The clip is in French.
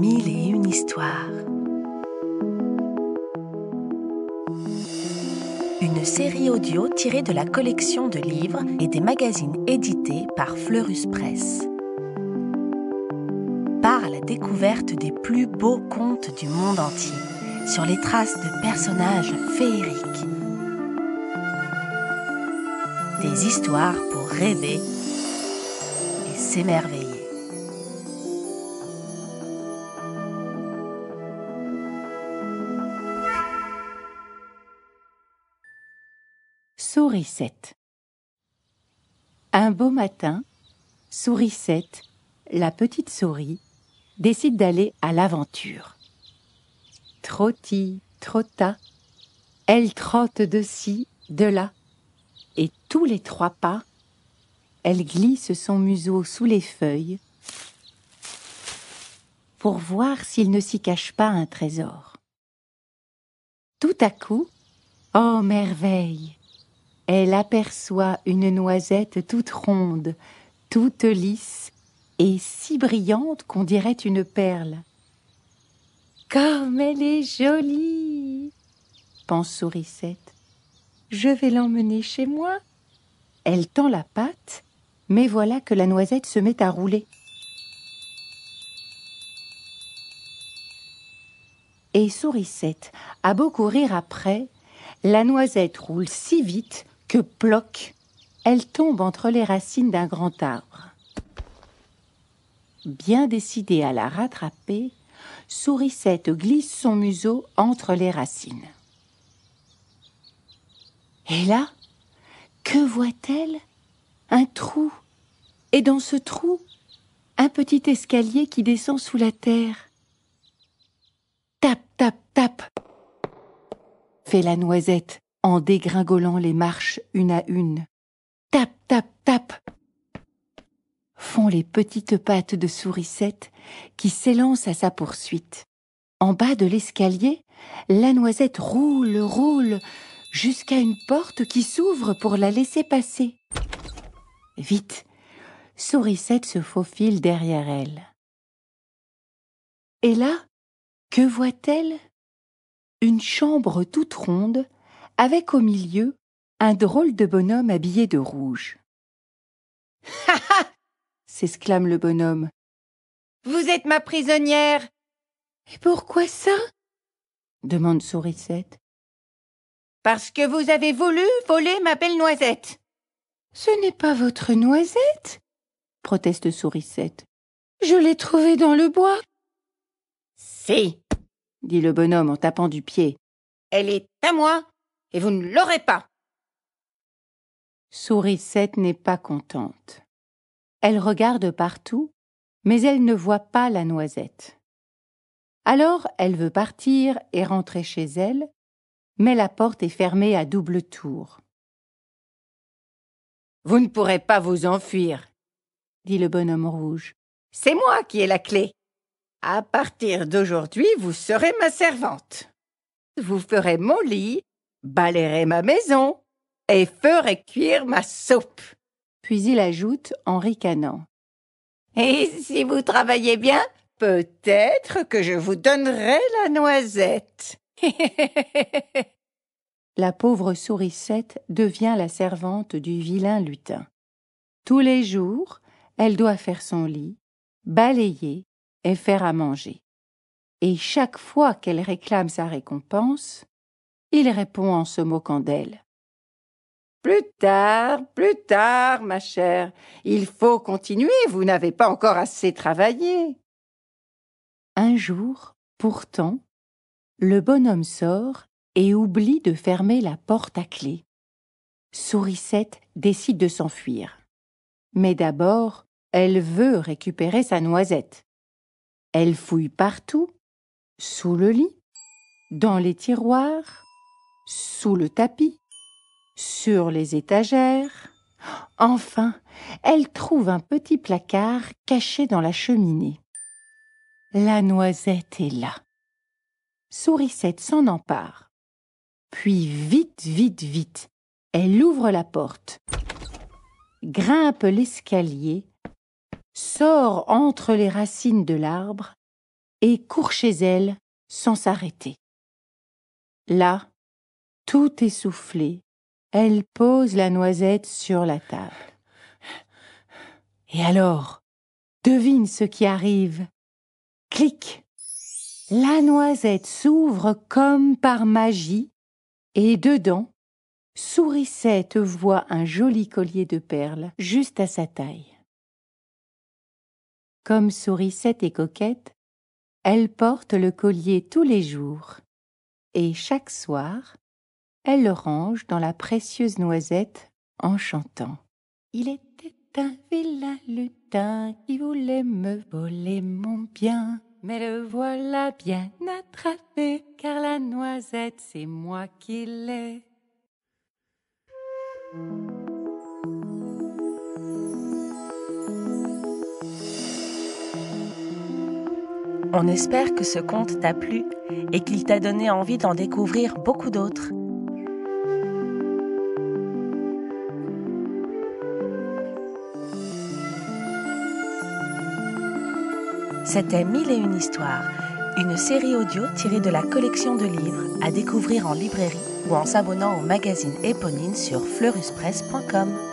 Mille et une histoires. Une série audio tirée de la collection de livres et des magazines édités par Fleurus Press. Part à la découverte des plus beaux contes du monde entier, sur les traces de personnages féeriques. Des histoires pour rêver et s'émerveiller. Sourisette. Un beau matin, Sourisette, la petite souris, décide d'aller à l'aventure. Trotti, trotta, elle trotte de ci, de là, et tous les trois pas, elle glisse son museau sous les feuilles pour voir s'il ne s'y cache pas un trésor. Tout à coup, oh merveille, elle aperçoit une noisette toute ronde, toute lisse et si brillante qu'on dirait une perle. Comme elle est jolie pense Sourisette. Je vais l'emmener chez moi. Elle tend la patte, mais voilà que la noisette se met à rouler. Et Sourisette a beau courir après, la noisette roule si vite que ploc, elle tombe entre les racines d'un grand arbre. Bien décidée à la rattraper, Sourisette glisse son museau entre les racines. Et là, que voit-elle? Un trou. Et dans ce trou, un petit escalier qui descend sous la terre. Tap, tap, tap fait la noisette en dégringolant les marches une à une. Tap, tap, tap font les petites pattes de Sourisette qui s'élance à sa poursuite. En bas de l'escalier, la noisette roule, roule, jusqu'à une porte qui s'ouvre pour la laisser passer. Vite, Sourisette se faufile derrière elle. Et là, que voit-elle? Une chambre toute ronde avec au milieu un drôle de bonhomme habillé de rouge. Ha ha s'exclame le bonhomme. Vous êtes ma prisonnière. Et pourquoi ça? demande Sourisette. Parce que vous avez voulu voler ma belle noisette. Ce n'est pas votre noisette, proteste Sourisette. Je l'ai trouvée dans le bois. Si, dit le bonhomme en tapant du pied. Elle est à moi et vous ne l'aurez pas. Sourisette n'est pas contente. Elle regarde partout, mais elle ne voit pas la noisette. Alors elle veut partir et rentrer chez elle, mais la porte est fermée à double tour. Vous ne pourrez pas vous enfuir, dit le bonhomme rouge. C'est moi qui ai la clé. À partir d'aujourd'hui, vous serez ma servante. Vous ferez mon lit balayerez ma maison et ferai cuire ma soupe. Puis il ajoute en ricanant. Et si vous travaillez bien, peut-être que je vous donnerai la noisette. la pauvre sourisette devient la servante du vilain lutin. Tous les jours, elle doit faire son lit, balayer et faire à manger. Et chaque fois qu'elle réclame sa récompense, il répond en se moquant d'elle. Plus tard, plus tard, ma chère. Il faut continuer, vous n'avez pas encore assez travaillé. Un jour, pourtant, le bonhomme sort et oublie de fermer la porte à clé. Sourisette décide de s'enfuir. Mais d'abord, elle veut récupérer sa noisette. Elle fouille partout, sous le lit, dans les tiroirs, sous le tapis, sur les étagères. Enfin, elle trouve un petit placard caché dans la cheminée. La noisette est là. Sourisette s'en empare. Puis vite, vite, vite, elle ouvre la porte, grimpe l'escalier, sort entre les racines de l'arbre et court chez elle sans s'arrêter. Là, tout essoufflé, elle pose la noisette sur la table. Et alors, devine ce qui arrive. Clic. La noisette s'ouvre comme par magie, et dedans, Sourisette voit un joli collier de perles juste à sa taille. Comme Sourisette est coquette, elle porte le collier tous les jours, et chaque soir, elle le range dans la précieuse noisette en chantant. Il était un vilain lutin qui voulait me voler mon bien. Mais le voilà bien attrapé, car la noisette, c'est moi qui l'ai. On espère que ce conte t'a plu et qu'il t'a donné envie d'en découvrir beaucoup d'autres. C'était Mille et une histoires, une série audio tirée de la collection de livres à découvrir en librairie ou en s'abonnant au magazine éponyme sur fleuruspresse.com.